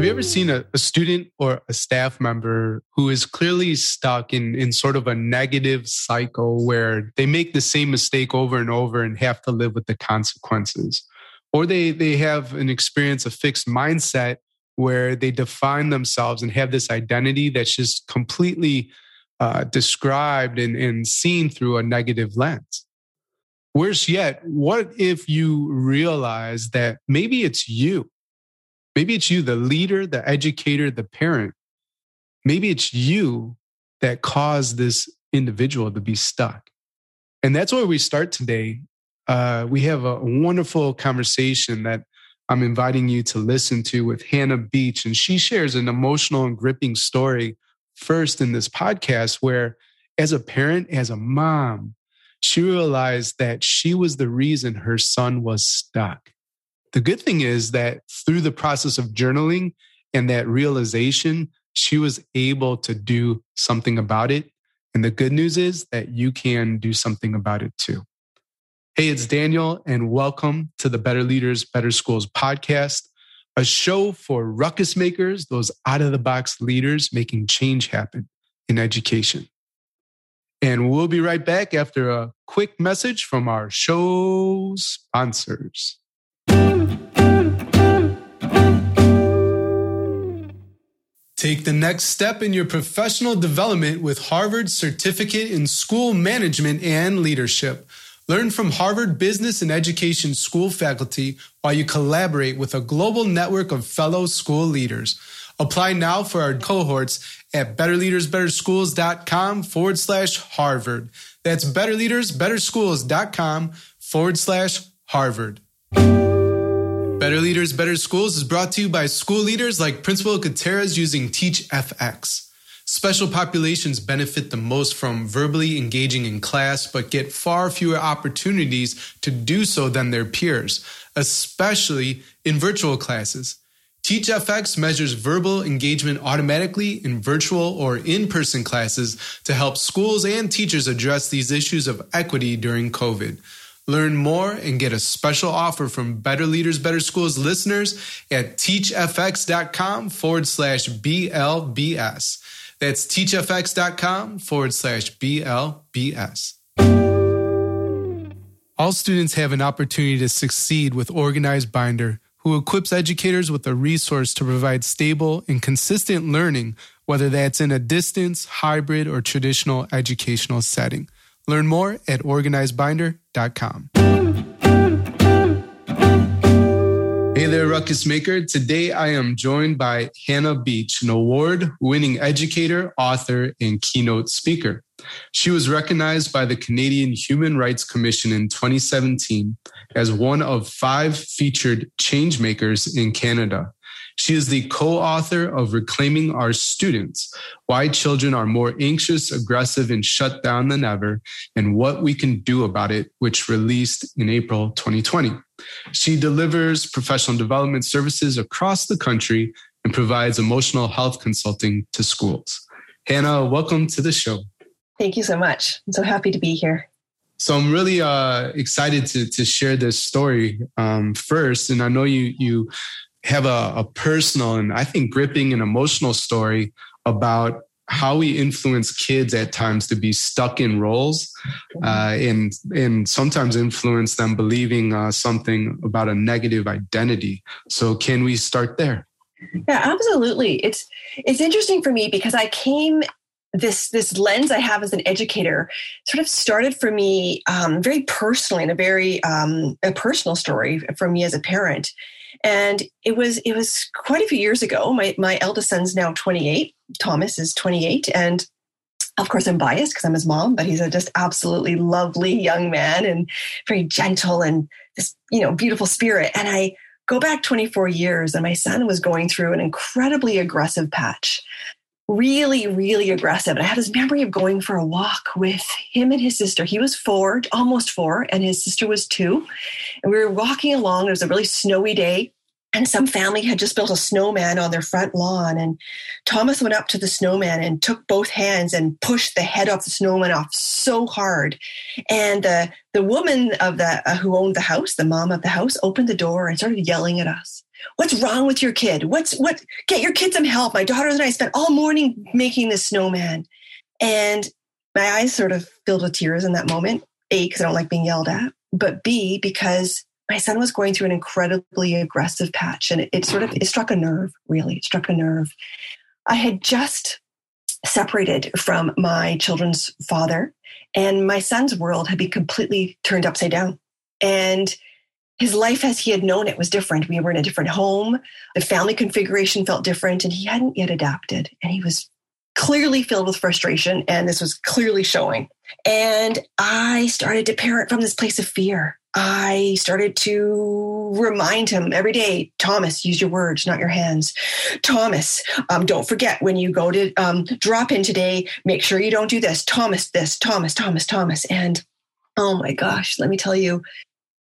Have you ever seen a, a, student or a staff member who is clearly stuck in, in sort of a negative cycle where they make the same mistake over and over and have to live with the consequences? Or they, they have an experience, a fixed mindset where they define themselves and have this identity that's just completely uh, described and, and seen through a negative lens. Worse yet, what if you realize that maybe it's you? Maybe it's you, the leader, the educator, the parent. Maybe it's you that caused this individual to be stuck. And that's where we start today. Uh, we have a wonderful conversation that I'm inviting you to listen to with Hannah Beach. And she shares an emotional and gripping story first in this podcast where, as a parent, as a mom, she realized that she was the reason her son was stuck. The good thing is that through the process of journaling and that realization, she was able to do something about it. And the good news is that you can do something about it too. Hey, it's Daniel, and welcome to the Better Leaders, Better Schools podcast, a show for ruckus makers, those out of the box leaders making change happen in education. And we'll be right back after a quick message from our show sponsors. Take the next step in your professional development with Harvard's Certificate in School Management and Leadership. Learn from Harvard Business and Education School faculty while you collaborate with a global network of fellow school leaders. Apply now for our cohorts at betterleadersbetterschools.com forward slash Harvard. That's betterleadersbetterschools.com forward slash Harvard. Better Leaders, Better Schools is brought to you by school leaders like Principal Gutierrez using TeachFX. Special populations benefit the most from verbally engaging in class, but get far fewer opportunities to do so than their peers, especially in virtual classes. TeachFX measures verbal engagement automatically in virtual or in person classes to help schools and teachers address these issues of equity during COVID. Learn more and get a special offer from Better Leaders, Better Schools listeners at teachfx.com forward slash BLBS. That's teachfx.com forward slash BLBS. All students have an opportunity to succeed with Organized Binder, who equips educators with a resource to provide stable and consistent learning, whether that's in a distance, hybrid, or traditional educational setting. Learn more at organizedbinder.com. Hey there, Ruckus Maker. Today I am joined by Hannah Beach, an award winning educator, author, and keynote speaker. She was recognized by the Canadian Human Rights Commission in 2017 as one of five featured changemakers in Canada. She is the co author of Reclaiming Our Students Why Children Are More Anxious, Aggressive, and Shut Down Than Ever, and What We Can Do About It, which released in April 2020. She delivers professional development services across the country and provides emotional health consulting to schools. Hannah, welcome to the show. Thank you so much. I'm so happy to be here. So I'm really uh, excited to to share this story um, first, and I know you you have a, a personal and I think gripping and emotional story about how we influence kids at times to be stuck in roles uh, and and sometimes influence them believing uh, something about a negative identity. So can we start there? Yeah absolutely. It's it's interesting for me because i came this this lens I have as an educator sort of started for me um, very personally and a very um, a personal story for me as a parent. And it was it was quite a few years ago. My my eldest son's now 28. Thomas is 28, and of course I'm biased because I'm his mom, but he's a just absolutely lovely young man and very gentle and this you know beautiful spirit. And I go back 24 years, and my son was going through an incredibly aggressive patch really, really aggressive. And I had this memory of going for a walk with him and his sister. He was four, almost four, and his sister was two. And we were walking along. It was a really snowy day. and some family had just built a snowman on their front lawn and thomas went up to the snowman and took both hands and pushed the head of the snowman off so hard and the the woman of the uh, who owned the house the mom of the house opened the door and started yelling at us what's wrong with your kid? What's what get your kid some help. My daughters and i spent all morning making this snowman. And my eyes sort of filled with tears in that moment. A because i don't like being yelled at but b because my son was going through an incredibly aggressive patch and it, it sort of it struck a nerve really. It struck a nerve. I had just separated from my children's father and my son's world had been completely turned upside down. And his life as he had known it was different we were in a different home the family configuration felt different and he hadn't yet adapted and he was clearly filled with frustration and this was clearly showing and i started to parent from this place of fear I started to remind him every day Thomas, use your words, not your hands. Thomas, um, don't forget when you go to um, drop in today, make sure you don't do this. Thomas, this, Thomas, Thomas, Thomas. And oh my gosh, let me tell you,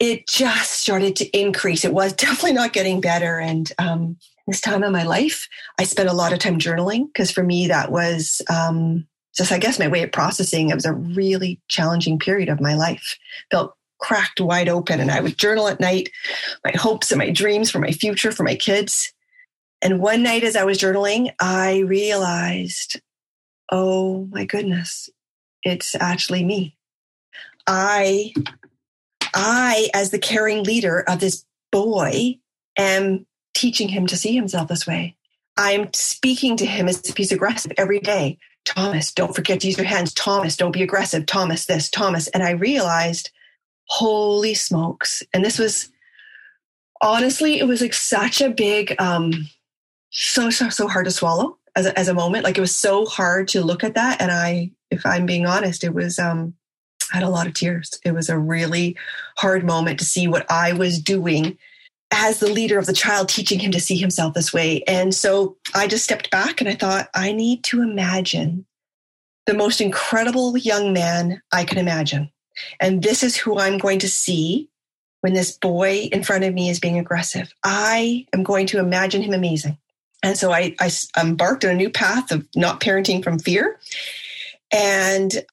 it just started to increase. It was definitely not getting better. And um, this time in my life, I spent a lot of time journaling because for me, that was um, just, I guess, my way of processing. It was a really challenging period of my life. Felt cracked wide open. And I would journal at night, my hopes and my dreams for my future, for my kids. And one night as I was journaling, I realized, oh my goodness, it's actually me. I, I, as the caring leader of this boy, am teaching him to see himself this way. I'm speaking to him as if he's aggressive every day. Thomas, don't forget to use your hands. Thomas, don't be aggressive. Thomas, this, Thomas. And I realized holy smokes. And this was honestly, it was like such a big, um, so, so, so hard to swallow as a, as a moment. Like it was so hard to look at that. And I, if I'm being honest, it was, um, I had a lot of tears. It was a really hard moment to see what I was doing as the leader of the child, teaching him to see himself this way. And so I just stepped back and I thought, I need to imagine the most incredible young man I can imagine. And this is who I'm going to see when this boy in front of me is being aggressive. I am going to imagine him amazing. And so I, I embarked on a new path of not parenting from fear. And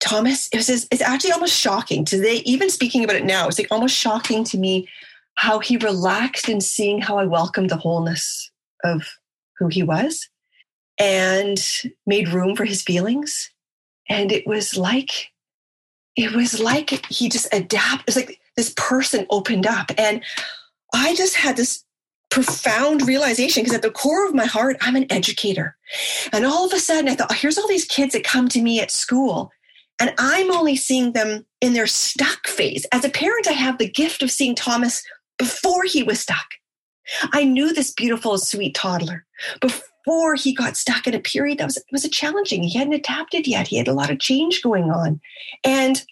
Thomas, it was it's actually almost shocking today. Even speaking about it now, it's like almost shocking to me how he relaxed in seeing how I welcomed the wholeness of who he was and made room for his feelings. And it was like it was like he just adapted. It's like this person opened up. And I just had this profound realization because at the core of my heart, I'm an educator. And all of a sudden, I thought, oh, here's all these kids that come to me at school. And I'm only seeing them in their stuck phase. As a parent, I have the gift of seeing Thomas before he was stuck. I knew this beautiful, sweet toddler before he got stuck in a period that was, was a challenging. He hadn't adapted yet. He had a lot of change going on. And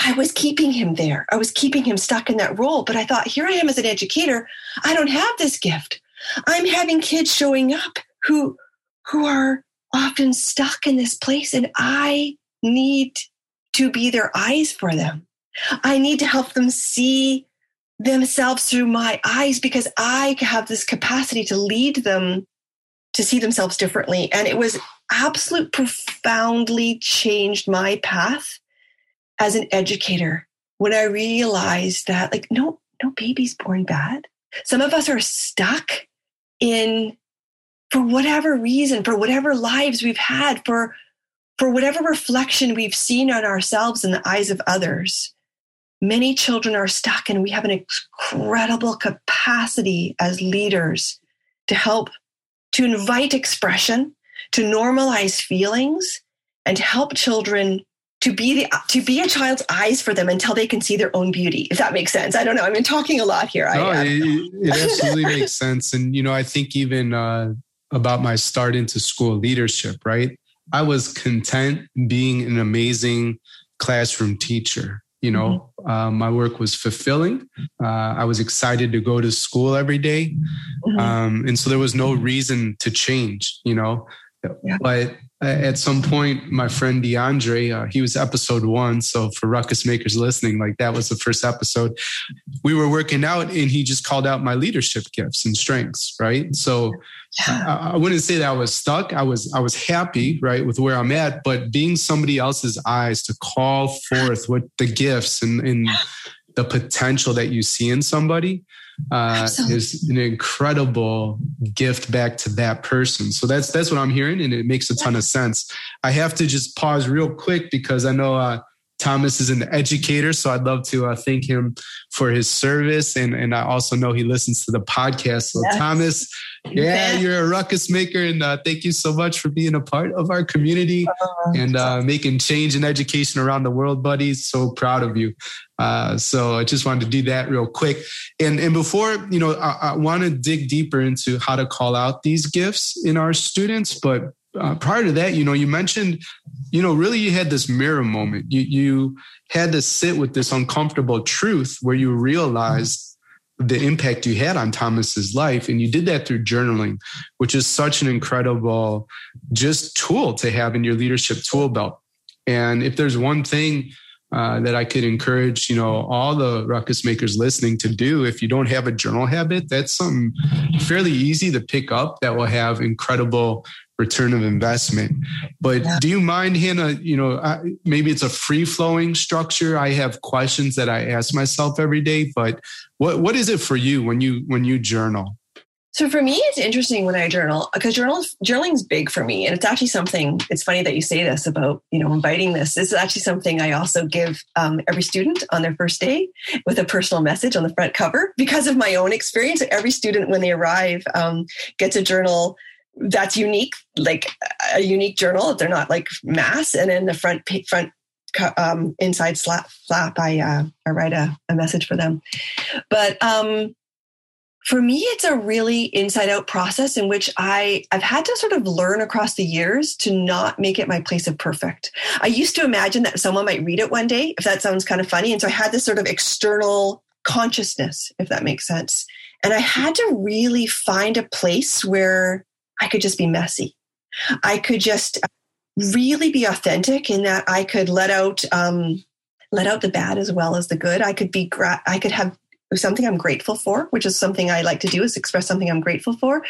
I was keeping him there. I was keeping him stuck in that role. But I thought, here I am as an educator. I don't have this gift. I'm having kids showing up who who are often stuck in this place and I need to be their eyes for them. I need to help them see themselves through my eyes because I have this capacity to lead them to see themselves differently. And it was absolute profoundly changed my path as an educator when I realized that, like, no, no baby's born bad. Some of us are stuck in, for whatever reason, for whatever lives we've had, for for whatever reflection we've seen on ourselves in the eyes of others. Many children are stuck, and we have an incredible capacity as leaders to help to invite expression, to normalize feelings, and to help children to be the to be a child's eyes for them until they can see their own beauty if that makes sense. I don't know i've been talking a lot here. No, I, it, it, absolutely makes sense. And you know i think even uh, about my start into school leadership right i was content being an amazing classroom teacher you know mm-hmm. uh, my work was fulfilling uh, i was excited to go to school every day. Mm-hmm. Um, and so there was no reason to change you know Yeah. But at some point, my friend DeAndre, uh, he was episode one. So for Ruckus Makers listening, like that was the first episode. We were working out and he just called out my leadership gifts and strengths, right? So yeah. I, I wouldn't say that I was stuck. I was I was happy, right, with where I'm at, but being somebody else's eyes to call forth what the gifts and, and the potential that you see in somebody uh, is an incredible gift back to that person. So that's that's what I'm hearing, and it makes a ton of sense. I have to just pause real quick because I know uh, Thomas is an educator, so I'd love to uh, thank him for his service, and and I also know he listens to the podcast. So yes. Thomas, yeah, you're a ruckus maker, and uh, thank you so much for being a part of our community uh, and uh, making change in education around the world, buddies. So proud of you. Uh, so I just wanted to do that real quick, and and before you know, I, I want to dig deeper into how to call out these gifts in our students, but uh, prior to that, you know, you mentioned, you know, really you had this mirror moment. You you had to sit with this uncomfortable truth where you realized the impact you had on Thomas's life, and you did that through journaling, which is such an incredible just tool to have in your leadership tool belt. And if there's one thing uh, that I could encourage, you know, all the ruckus makers listening to do. If you don't have a journal habit, that's something fairly easy to pick up that will have incredible return of investment. But yeah. do you mind, Hannah? You know, maybe it's a free flowing structure. I have questions that I ask myself every day, but what what is it for you when you when you journal? So for me, it's interesting when I journal because journal journaling is big for me, and it's actually something. It's funny that you say this about you know inviting this. This is actually something I also give um, every student on their first day with a personal message on the front cover because of my own experience. Every student when they arrive um, gets a journal that's unique, like a unique journal. They're not like mass. And in the front front um, inside slap flap, I uh, I write a, a message for them. But um, for me, it's a really inside out process in which I I've had to sort of learn across the years to not make it my place of perfect. I used to imagine that someone might read it one day, if that sounds kind of funny, and so I had this sort of external consciousness, if that makes sense. And I had to really find a place where I could just be messy. I could just really be authentic in that I could let out um, let out the bad as well as the good. I could be gra- I could have something I'm grateful for, which is something I like to do is express something I'm grateful for,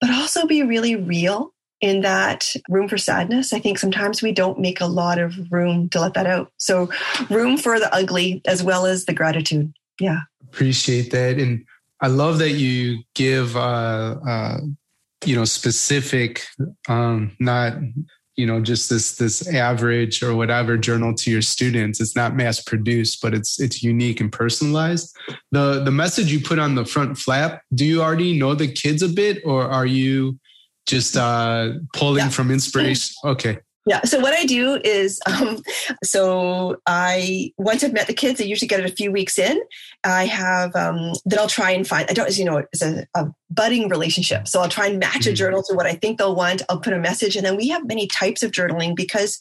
but also be really real in that room for sadness. I think sometimes we don't make a lot of room to let that out. So room for the ugly as well as the gratitude. Yeah. Appreciate that. And I love that you give uh, uh, you know specific um not you know just this this average or whatever journal to your students. It's not mass produced but it's it's unique and personalized. The the message you put on the front flap do you already know the kids a bit or are you just uh pulling yeah. from inspiration? Okay yeah. So what I do is, um, so I once I've met the kids, I usually get it a few weeks in. I have um, then I'll try and find. I don't, as you know, it's a, a budding relationship. So I'll try and match a mm-hmm. journal to what I think they'll want. I'll put a message, and then we have many types of journaling because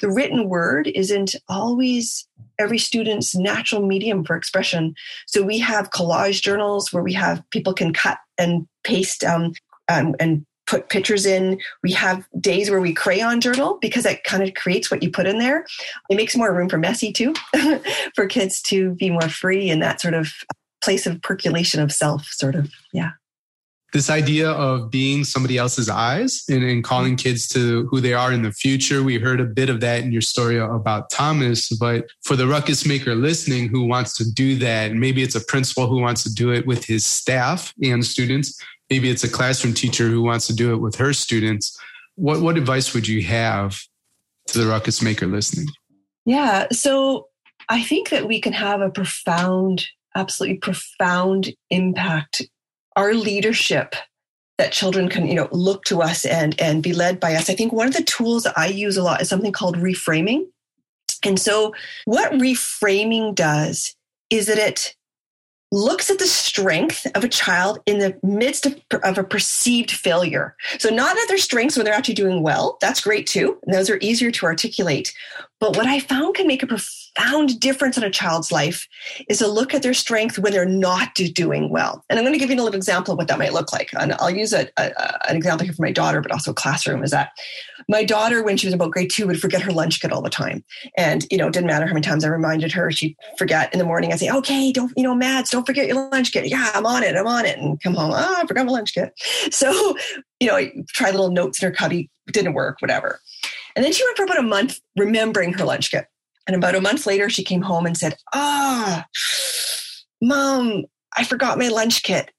the written word isn't always every student's natural medium for expression. So we have collage journals where we have people can cut and paste um, um, and put pictures in. We have days where we crayon journal because that kind of creates what you put in there. It makes more room for messy too, for kids to be more free in that sort of place of percolation of self, sort of. Yeah. This idea of being somebody else's eyes and, and calling kids to who they are in the future. We heard a bit of that in your story about Thomas, but for the ruckus maker listening who wants to do that, maybe it's a principal who wants to do it with his staff and students, maybe it's a classroom teacher who wants to do it with her students. What what advice would you have to the ruckus maker listening? Yeah, so I think that we can have a profound, absolutely profound impact. Our leadership that children can, you know, look to us and and be led by us. I think one of the tools I use a lot is something called reframing. And so what reframing does is that it looks at the strength of a child in the midst of, of, a perceived failure. So, not at their strengths when they're actually doing well. That's great too. And those are easier to articulate. But what I found can make a profound difference in a child's life is to look at their strength when they're not doing well. And I'm going to give you a little example of what that might look like. And I'll use a, a, an example here for my daughter, but also classroom is that my daughter, when she was about grade two, would forget her lunch kit all the time. And, you know, it didn't matter how many times I reminded her, she'd forget in the morning. I'd say, okay, don't, you know, Mads, don't forget your lunch kit. Yeah, I'm on it. I'm on it. And come home, oh, I forgot my lunch kit. So, you know, I try little notes in her cubby, didn't work, whatever. And then she went for about a month remembering her lunch kit. And about a month later, she came home and said, ah, mom, I forgot my lunch kit.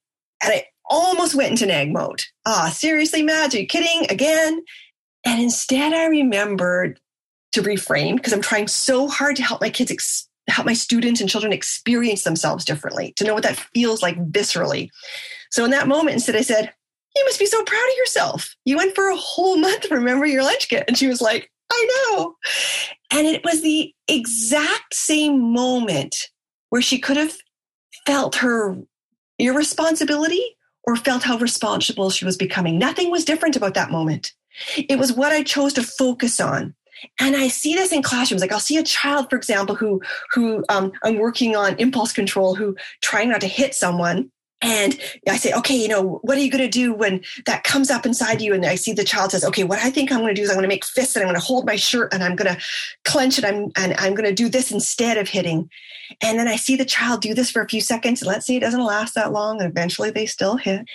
And I almost went into nag mode. Ah, seriously, Mads, are you kidding again? And instead, I remembered to reframe because I'm trying so hard to help my kids, ex- help my students and children experience themselves differently, to know what that feels like viscerally. So in that moment, instead, I said, You must be so proud of yourself. You went for a whole month to remember your lunch kit. And she was like, I know. And it was the exact same moment where she could have felt her irresponsibility or felt how responsible she was becoming. Nothing was different about that moment. It was what I chose to focus on. And I see this in classrooms. Like I'll see a child, for example, who who um, I'm working on impulse control, who trying not to hit someone. And I say, okay, you know, what are you going to do when that comes up inside you? And I see the child says, okay, what I think I'm going to do is I'm going to make fists and I'm going to hold my shirt and I'm going to clench it. I'm, and I'm going to do this instead of hitting. And then I see the child do this for a few seconds. Let's see, it doesn't last that long. And eventually they still hit.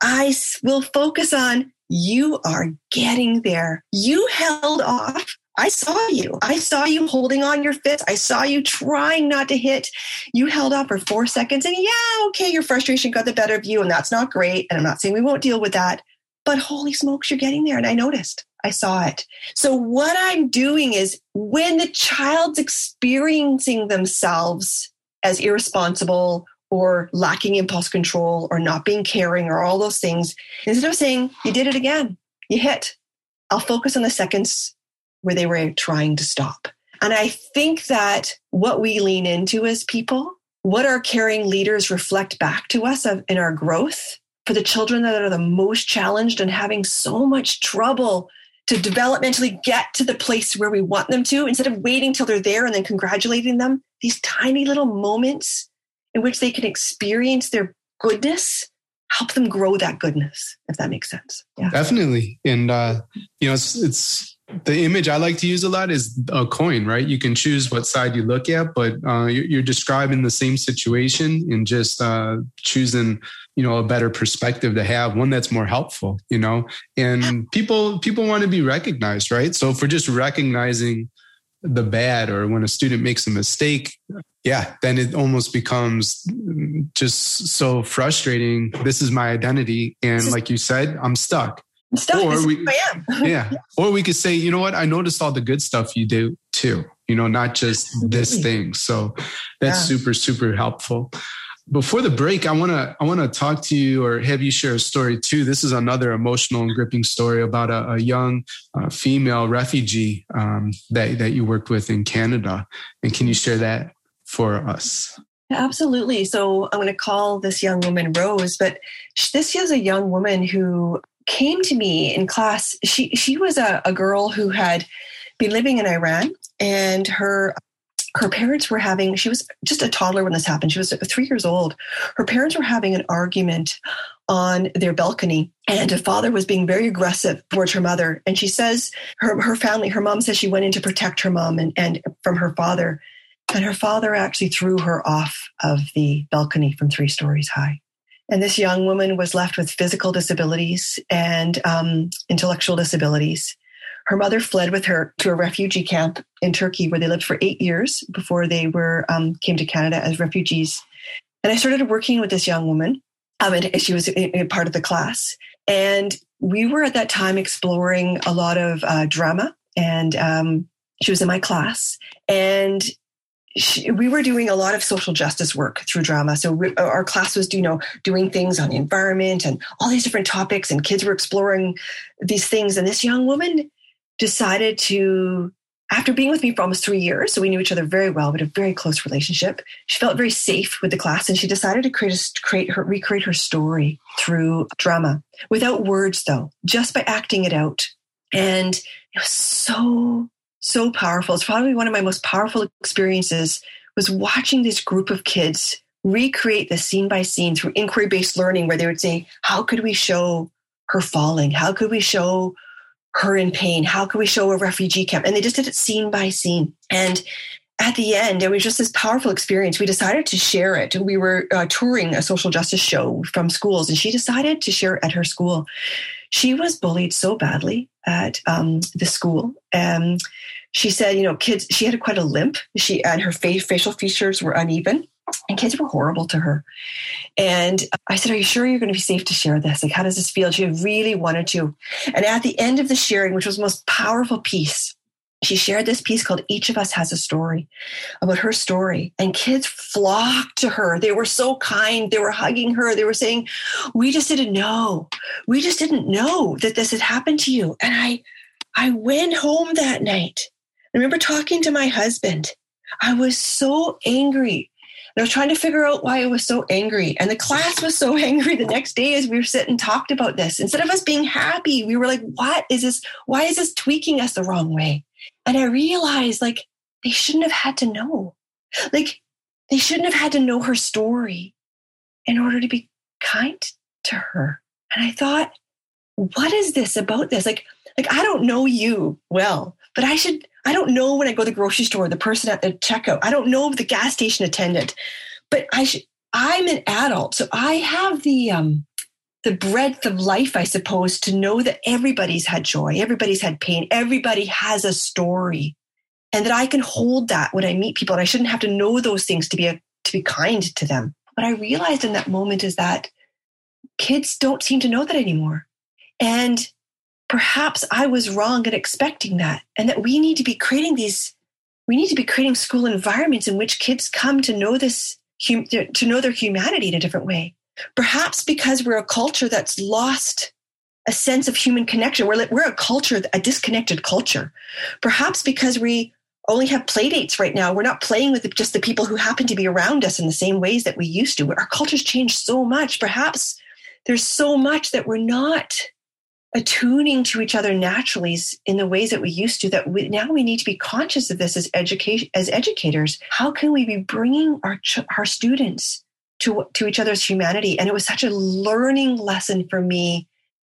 I will focus on you are getting there. You held off. I saw you. I saw you holding on your fist. I saw you trying not to hit. You held up for four seconds and yeah, okay, your frustration got the better of you and that's not great. And I'm not saying we won't deal with that, but holy smokes, you're getting there. And I noticed. I saw it. So what I'm doing is when the child's experiencing themselves as irresponsible or lacking impulse control or not being caring or all those things, instead of saying, you did it again, you hit, I'll focus on the seconds where they were trying to stop. And I think that what we lean into as people, what our caring leaders reflect back to us of, in our growth for the children that are the most challenged and having so much trouble to developmentally get to the place where we want them to, instead of waiting till they're there and then congratulating them, these tiny little moments in which they can experience their goodness help them grow that goodness if that makes sense yeah. definitely and uh you know it's it's the image I like to use a lot is a coin, right? You can choose what side you look at, but uh, you're, you're, describing the same situation and just uh, choosing, you know, a better perspective to have, one that's more helpful, you know. And people people want to be recognized, right? So if we're just recognizing the bad or when a student makes a mistake, yeah, then it almost becomes just so frustrating. This is my identity. And like you said, I'm stuck. Stuck. Or we, yeah. Or we could say, you know what? I noticed all the good stuff you do too, you know, not just this thing. So that's yeah. super, super helpful before the break i want to i want to talk to you or have you share a story too this is another emotional and gripping story about a, a young uh, female refugee um, that, that you worked with in canada and can you share that for us absolutely so i'm going to call this young woman rose but this is a young woman who came to me in class she she was a, a girl who had been living in iran and her her parents were having, she was just a toddler when this happened. She was three years old. Her parents were having an argument on their balcony and her father was being very aggressive towards her mother. And she says her, her family, her mom says she went in to protect her mom and, and from her father. And her father actually threw her off of the balcony from three stories high. And this young woman was left with physical disabilities and um, intellectual disabilities. Her mother fled with her to a refugee camp in Turkey where they lived for eight years before they were um, came to Canada as refugees. And I started working with this young woman. Um, and she was a, part of the class. And we were at that time exploring a lot of uh, drama. And um, she was in my class. And she, we were doing a lot of social justice work through drama. So we, uh, our class was, you know, doing things on the environment and all these different topics, and kids were exploring these things. And this young woman decided to after being with me for almost three years, so we knew each other very well, we had a very close relationship. She felt very safe with the class, and she decided to create, create her, recreate her story through drama, without words, though, just by acting it out. And it was so, so powerful. It's probably one of my most powerful experiences was watching this group of kids recreate the scene by scene through inquiry-based learning, where they would say, "How could we show her falling? How could we show?" her in pain? How could we show a refugee camp? And they just did it scene by scene. And at the end, it was just this powerful experience. We decided to share it. We were uh, touring a social justice show from schools, and she decided to share it at her school. She was bullied so badly at um, the school. Um, she said, you know, kids, she had quite a limp. She and her facial features were uneven and kids were horrible to her. And I said, Are you sure you're going to be safe to share this? Like, how does this feel? She really wanted to. And at the end of the sharing, which was the most powerful piece, she shared this piece called Each of Us Has a Story about her story. And kids flocked to her. They were so kind. They were hugging her. They were saying, We just didn't know. We just didn't know that this had happened to you. And I I went home that night. I remember talking to my husband. I was so angry And I was trying to figure out why I was so angry. And the class was so angry the next day as we were sitting and talked about this. Instead of us being happy, we were like, what is this? Why is this tweaking us the wrong way? And I realized like they shouldn't have had to know. Like they shouldn't have had to know her story in order to be kind to her. And I thought, what is this about this? Like, like I don't know you well, but I should I don't know when I go to the grocery store, the person at the checkout. I don't know the gas station attendant, but I should, I'm an adult, so I have the um, the breadth of life, I suppose, to know that everybody's had joy, everybody's had pain, everybody has a story, and that I can hold that when I meet people. And I shouldn't have to know those things to be a, to be kind to them. What I realized in that moment is that kids don't seem to know that anymore, and perhaps I was wrong in expecting that, and that we need to be creating these, we need to be creating school environments in which kids come to know this, to know their humanity in a different way. Perhaps because we're a culture that's lost a sense of human connection. We're, we're a culture, a disconnected culture. Perhaps because we only have playdates right now. We're not playing with just the people who happen to be around us in the same ways that we used to. Our culture's changed so much. Perhaps there's so much that we're not attuning to each other naturally in the ways that we used to that we, now we need to be conscious of this as education as educators how can we be bringing our our students to to each other's humanity and it was such a learning lesson for me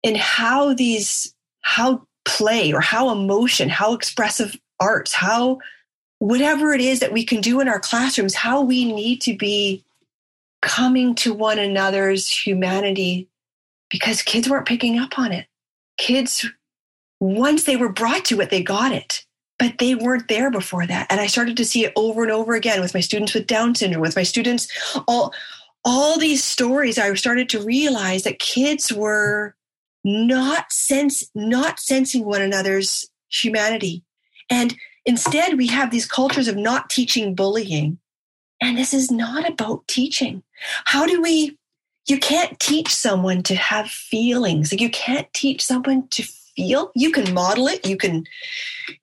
in how these how play or how emotion how expressive arts how whatever it is that we can do in our classrooms how we need to be coming to one another's humanity because kids weren't picking up on it kids, once they were brought to it, they got it. But they weren't there before that. And I started to see it over and over again with my students with Down syndrome, with my students, all all these stories, I started to realize that kids were not sense not sensing one another's humanity. And instead we have these cultures of not teaching bullying. And this is not about teaching. How do we you can't teach someone to have feelings. Like you can't teach someone to feel. You can model it. You can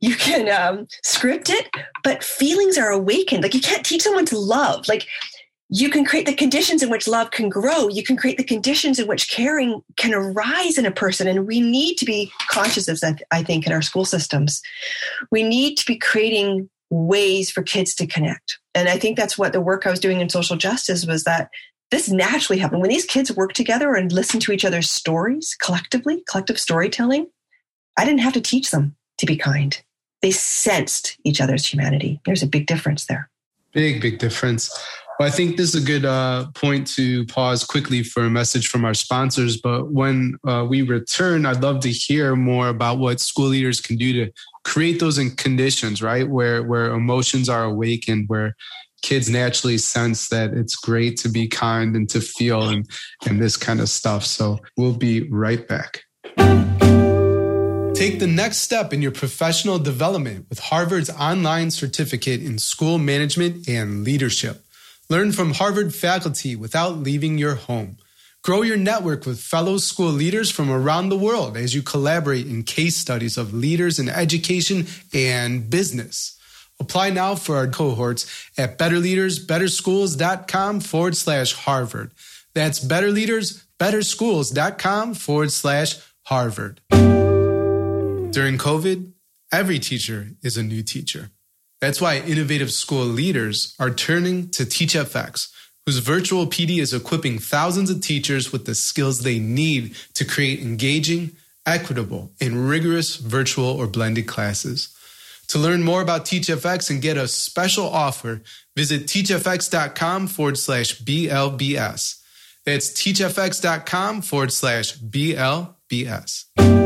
you can um, script it, but feelings are awakened. Like you can't teach someone to love. Like you can create the conditions in which love can grow. You can create the conditions in which caring can arise in a person. And we need to be conscious of that, I think, in our school systems. We need to be creating ways for kids to connect. And I think that's what the work I was doing in social justice was that this naturally happened when these kids work together and listen to each other's stories collectively, collective storytelling. I didn't have to teach them to be kind. They sensed each other's humanity. There's a big difference there. Big, big difference. Well, I think this is a good uh, point to pause quickly for a message from our sponsors. But when uh, we return, I'd love to hear more about what school leaders can do to create those conditions, right, where where emotions are awakened, where kids naturally sense that it's great to be kind and to feel and, and this kind of stuff. So we'll be right back. Take the next step in your professional development with Harvard's online certificate in school management and leadership. Learn from Harvard faculty without leaving your home. Grow your network with fellow school leaders from around the world as you collaborate in case studies of leaders in education and business. Apply now for our cohorts at betterleadersbetterschools.com forward slash Harvard. That's betterleadersbetterschools.com forward slash Harvard. During COVID, every teacher is a new teacher. That's why innovative school leaders are turning to TeachFX whose virtual PD is equipping thousands of teachers with the skills they need to create engaging, equitable, and rigorous virtual or blended classes. To learn more about TeachFX and get a special offer, visit teachfx.com forward slash BLBS. That's teachfx.com forward slash BLBS.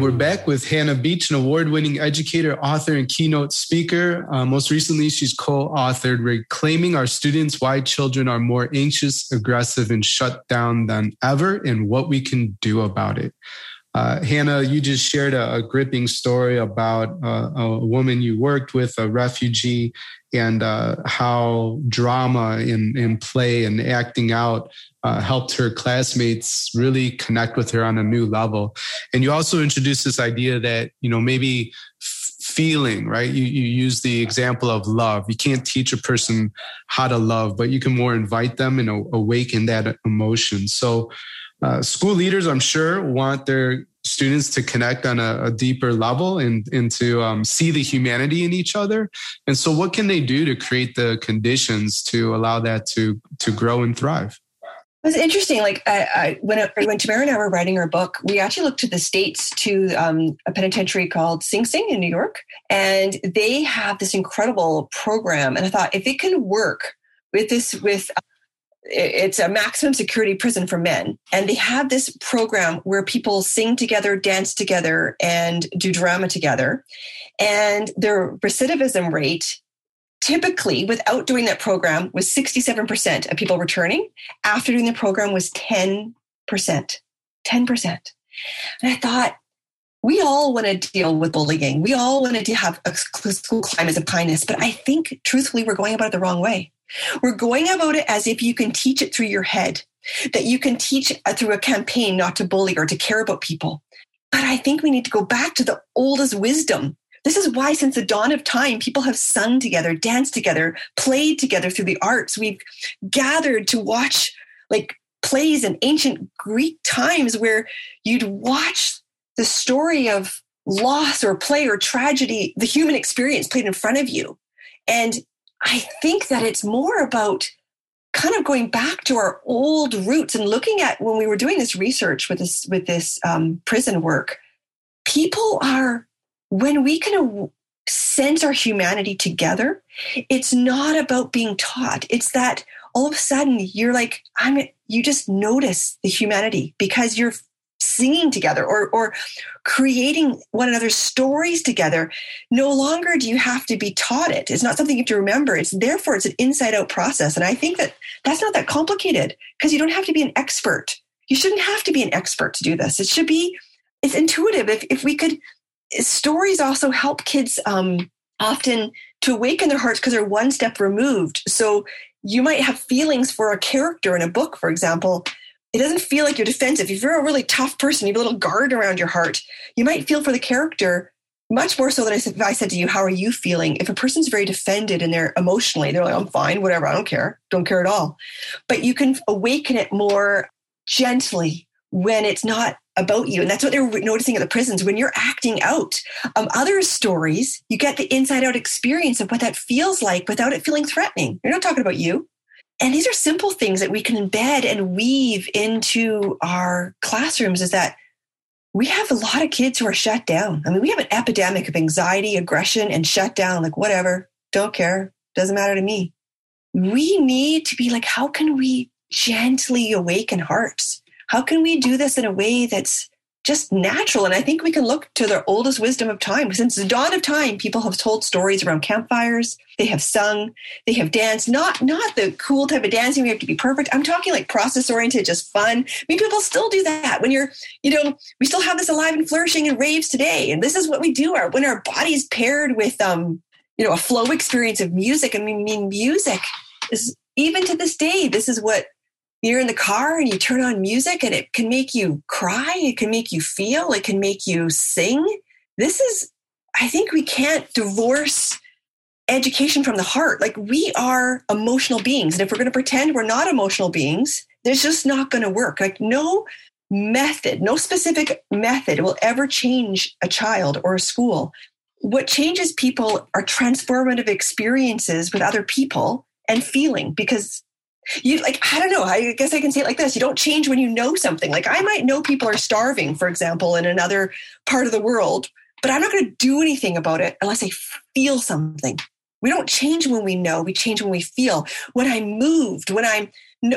And we're back with Hannah Beach, an award winning educator, author, and keynote speaker. Uh, most recently, she's co authored Reclaiming Our Students Why Children Are More Anxious, Aggressive, and Shut Down Than Ever, and What We Can Do About It. Uh, Hannah, you just shared a, a gripping story about uh, a woman you worked with, a refugee, and uh, how drama in, in play and acting out uh, helped her classmates really connect with her on a new level. And you also introduced this idea that, you know, maybe feeling, right? You, you use the example of love. You can't teach a person how to love, but you can more invite them and awaken that emotion. So, uh, school leaders, I'm sure, want their students to connect on a, a deeper level and, and to um, see the humanity in each other. And so, what can they do to create the conditions to allow that to to grow and thrive? It was interesting. Like I, I, when, when Tamara and I were writing our book, we actually looked to the states to um, a penitentiary called Sing Sing in New York, and they have this incredible program. And I thought if it can work with this with it's a maximum security prison for men. And they have this program where people sing together, dance together, and do drama together. And their recidivism rate typically without doing that program was 67% of people returning after doing the program was 10% 10% and i thought we all want to deal with bullying we all want to have a school climate of kindness but i think truthfully we're going about it the wrong way we're going about it as if you can teach it through your head, that you can teach uh, through a campaign not to bully or to care about people. But I think we need to go back to the oldest wisdom. This is why, since the dawn of time, people have sung together, danced together, played together through the arts. We've gathered to watch like plays in ancient Greek times where you'd watch the story of loss or play or tragedy, the human experience played in front of you. And I think that it's more about kind of going back to our old roots and looking at when we were doing this research with this with this um, prison work. People are when we can sense our humanity together. It's not about being taught. It's that all of a sudden you're like I'm. You just notice the humanity because you're singing together or, or creating one another's stories together, no longer do you have to be taught it. It's not something you have to remember. It's therefore it's an inside out process. And I think that that's not that complicated because you don't have to be an expert. You shouldn't have to be an expert to do this. It should be, it's intuitive. If, if we could, stories also help kids um, often to awaken their hearts because they're one step removed. So you might have feelings for a character in a book, for example, it doesn't feel like you're defensive. If you're a really tough person, you have a little guard around your heart, you might feel for the character much more so than if I said to you, How are you feeling? If a person's very defended and they're emotionally, they're like, I'm fine, whatever, I don't care, don't care at all. But you can awaken it more gently when it's not about you. And that's what they're noticing at the prisons. When you're acting out um, other stories, you get the inside out experience of what that feels like without it feeling threatening. You're not talking about you. And these are simple things that we can embed and weave into our classrooms is that we have a lot of kids who are shut down. I mean, we have an epidemic of anxiety, aggression, and shut down, like whatever, don't care, doesn't matter to me. We need to be like, how can we gently awaken hearts? how can we do this in a way that's just natural. And I think we can look to the oldest wisdom of time. Since the dawn of time, people have told stories around campfires. They have sung, they have danced, not, not the cool type of dancing we have to be perfect. I'm talking like process oriented, just fun. I mean, people still do that when you're, you know, we still have this alive and flourishing in raves today. And this is what we do our, when our body is paired with, um, you know, a flow experience of music. I mean, music is even to this day, this is what you're in the car and you turn on music and it can make you cry, it can make you feel, it can make you sing. This is, I think we can't divorce education from the heart. Like we are emotional beings. And if we're going to pretend we're not emotional beings, there's just not going to work. Like no method, no specific method will ever change a child or a school. What changes people are transformative experiences with other people and feeling because you like i don't know. I guess i can say it like this. You don't change when you know something. Like i might know people are starving for example in another part of the world but i'm not going to do anything about it unless i feel something. We don't change when we know. We change when we feel. When i'm moved when i'm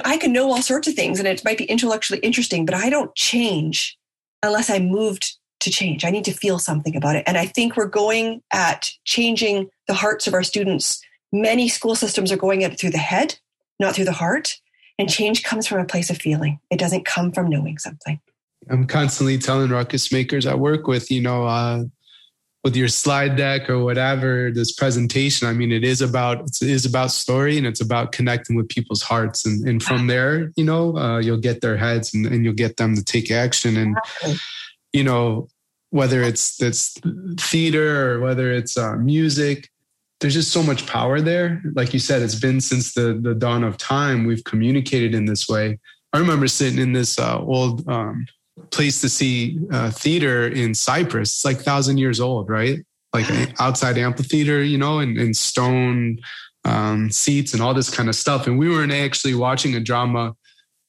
i can know all sorts of things and it might be intellectually interesting but i don't change unless i'm moved to change. I need to feel something about it. And i think we're going at changing the hearts of our students. Many school systems are going at it through the head not through the heart. And change comes from a place of feeling. It doesn't come from knowing something. I'm constantly telling ruckus makers I work with, you know, uh, with your slide deck or whatever, this presentation, I mean, it is about it is about story and it's about connecting with people's hearts, and and from there, you know, uh, you'll get their heads and, and you'll get them to take action, and you know, whether it's that's theater or whether it's uh, music, there's just so much power there. Like you said, it's been since the the dawn of time we've communicated in this way. I remember sitting in this uh, old um, place to see uh, theater in Cyprus. It's like thousand years old, right? Like outside amphitheater, you know, and, and stone um, seats and all this kind of stuff. And we weren't actually watching a drama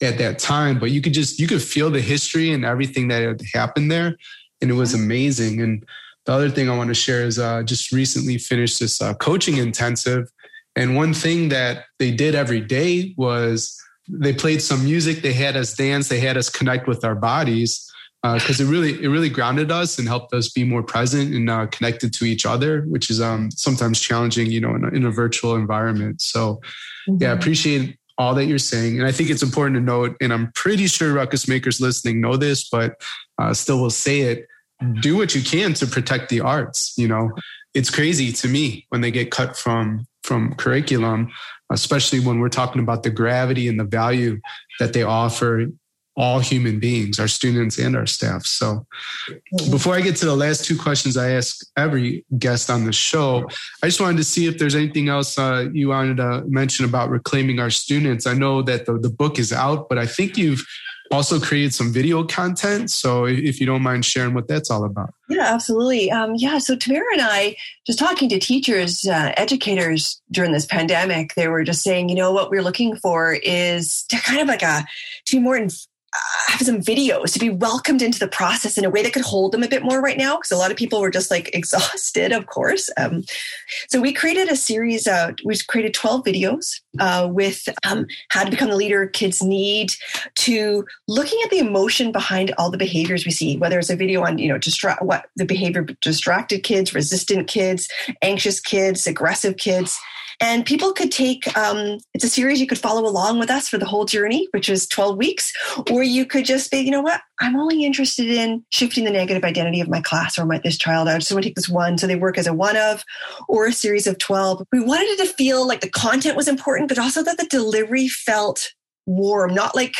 at that time, but you could just you could feel the history and everything that had happened there, and it was amazing. And the other thing I want to share is uh, just recently finished this uh, coaching intensive. And one thing that they did every day was they played some music, they had us dance, they had us connect with our bodies because uh, it really it really grounded us and helped us be more present and uh, connected to each other, which is um, sometimes challenging, you know, in a, in a virtual environment. So, mm-hmm. yeah, appreciate all that you're saying, and I think it's important to note. And I'm pretty sure ruckus makers listening know this, but uh, still will say it do what you can to protect the arts you know? It's crazy to me when they get cut from from curriculum especially when we're talking about the gravity and the value that they offer all human beings our students and our staff. So before i get to the last two questions i ask every guest on the show i just wanted to see if there's anything else uh, you wanted to mention about reclaiming our students. I know that the, the book is out but i think you've also created some video content. So if you don't mind sharing what that's all about. Yeah, absolutely. Um, yeah, so Tamara and I, just talking to teachers, uh, educators during this pandemic, they were just saying, you know, what we're looking for is to kind of like a, to be more in, have some videos to be welcomed into the process in a way that could hold them a bit more right now because a lot of people were just like exhausted of course. Um, so we created a series uh, we created 12 videos uh, with um, how to become the leader kids need to looking at the emotion behind all the behaviors we see whether it's a video on you know what the behavior distracted kids resistant kids anxious kids aggressive kids and people could take, um, it's a series you could follow along with us for the whole journey, which is 12 weeks, or you could just be, you know what, I'm only interested in shifting the negative identity of my class or my this child. I just want to take this one. So they work as a one of or a series of 12. We wanted it to feel like the content was important, but also that the delivery felt warm, not like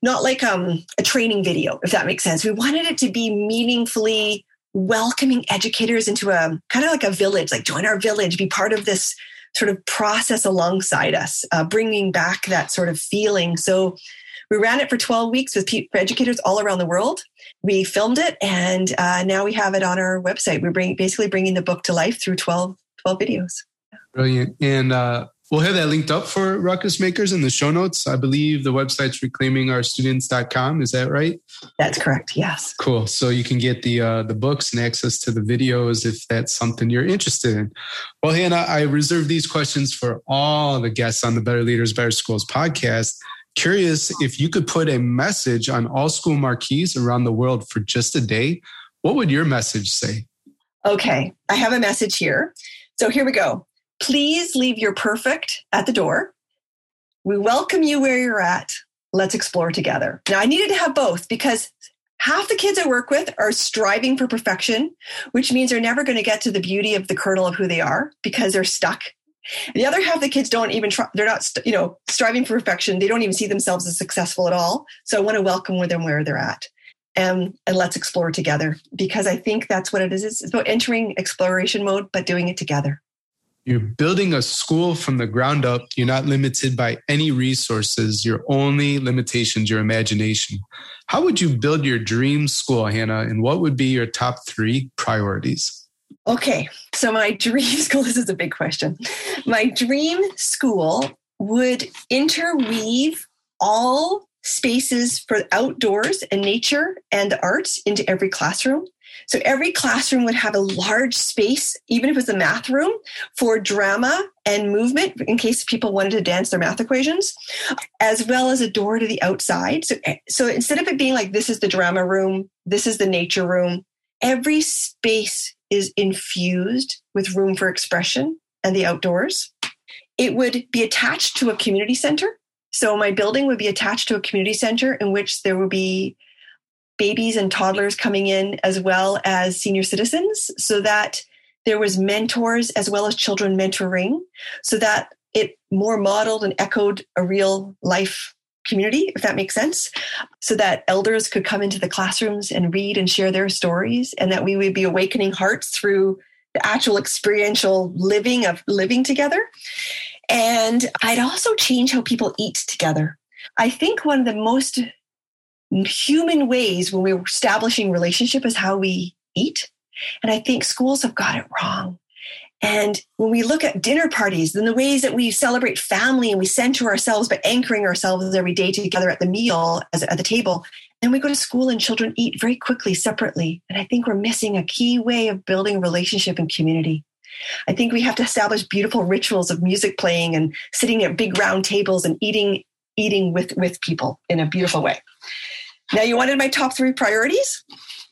not like um, a training video, if that makes sense. We wanted it to be meaningfully welcoming educators into a kind of like a village, like join our village, be part of this sort of process alongside us, uh, bringing back that sort of feeling. So we ran it for 12 weeks with educators all around the world. We filmed it and uh, now we have it on our website. We're bring, basically bringing the book to life through 12, 12 videos. Brilliant. And uh, We'll have that linked up for Ruckus Makers in the show notes. I believe the website's reclaimingourstudents.com. Is that right? That's correct. Yes. Cool. So you can get the uh, the books and access to the videos if that's something you're interested in. Well, Hannah, I reserve these questions for all the guests on the Better Leaders, Better Schools podcast. curious if you could put a message on all school marquees around the world for just a day. What would your message say? Okay, I have a message here. So here we go. Please leave your perfect at the door. We welcome you where you're at. Let's explore together. Now, I needed to have both because half the kids I work with are striving for perfection, which means they're never going to get to the beauty of the kernel of who they are because they're stuck. The other half of the kids don't even try, they're not, you know, striving for perfection. They don't even see themselves as successful at all. So I want to welcome them where they're at. And, and let's explore together because I think that's what it is. It's about entering exploration mode, but doing it together. You're building a school from the ground up. You're not limited by any resources. Your only limitations, your imagination. How would you build your dream school, Hannah? And what would be your top three priorities? Okay, so my dream school, this is a big question. My dream school would interweave all spaces for outdoors and nature and the arts into every classroom. So every classroom would have a large space, even if it was a math room, for drama and movement in case people wanted to dance their math equations, as well as a door to the outside. So, eh, so instead of it being like this is the drama room, this is the nature room, every space is infused with room for expression and the outdoors. It would be attached to a community center. So my building would be attached to a community center in which there would be babies and toddlers coming in as well as senior citizens so that there was mentors as well as children mentoring so that it more modeled and echoed a real life community if that makes sense so that elders could come into the classrooms and read and share their stories and that we would be awakening hearts through the actual experiential living of living together. And i'd also change how people eat together. I think one of the most human ways when we're establishing relationship is how we eat. And I think schools have got it wrong. And when we look at dinner parties and the ways that we celebrate family and we center ourselves by anchoring ourselves every day together at the meal at the table, then we go to school and children eat very quickly separately. And I think we're missing a key way of building relationship and community. I think we have to establish beautiful rituals of music playing and sitting at big round tables and eating eating with with people in a beautiful way. Now, you wanted my top three priorities?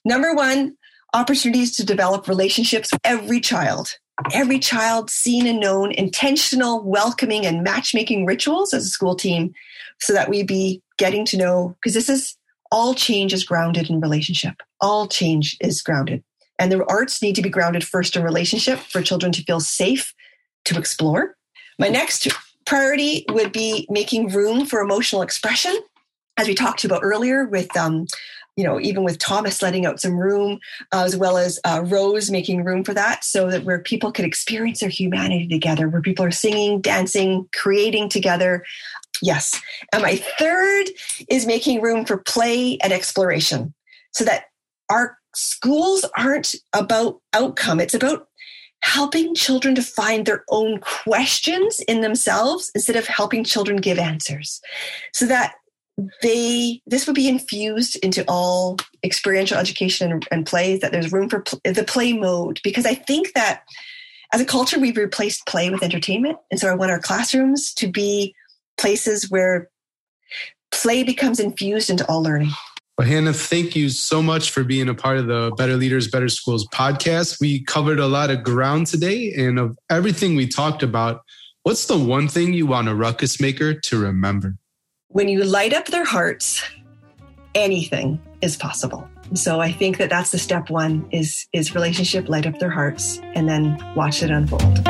Number one, opportunities to develop relationships with every child. Every child seen and known, intentional, welcoming, and matchmaking rituals as a school team so that we be getting to know, because this is all change is grounded in relationship. All change is grounded. And the arts need to be grounded first in relationship for children to feel safe to explore. My next priority would be making room for emotional expression as we talked about earlier with um, you know even with thomas letting out some room uh, as well as uh, rose making room for that so that where people could experience their humanity together where people are singing dancing creating together. Yes. And my third is making room for play and exploration so that our schools aren't about outcome. It's about helping children to find their own questions in themselves instead of helping children give answers. So that they this would be infused into all experiential education and, and play that there's room for pl- the play mode because i think that as a culture we've replaced play with entertainment and so i want our classrooms to be places where play becomes infused into all learning well, Hannah, thank you so much for being a part of the Better Leaders, Better Schools podcast. We covered a lot of ground today, and of everything we talked about, what's the one thing you want a ruckus maker to remember? When you light up their hearts, anything is possible. So I think that that's the step one is is relationship, light up their hearts, and then watch it unfold.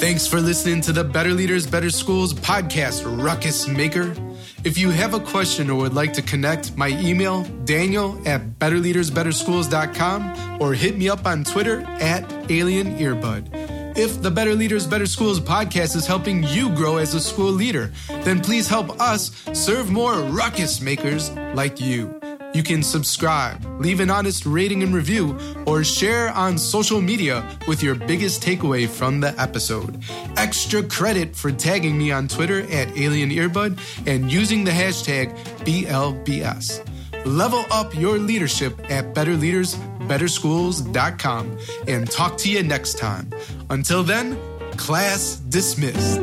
Thanks for listening to the Better Leaders, Better Schools podcast, Ruckus Maker. If you have a question or would like to connect, my email, daniel at betterleadersbetterschools.com or hit me up on Twitter at Alien Earbud. If the Better Leaders, Better Schools podcast is helping you grow as a school leader, then please help us serve more ruckus makers like you. You can subscribe, leave an honest rating and review, or share on social media with your biggest takeaway from the episode. Extra credit for tagging me on Twitter at Alien Earbud and using the hashtag BLBS. Level up your leadership at betterleadersbetterschools.com and talk to you next time. Until then, class dismissed.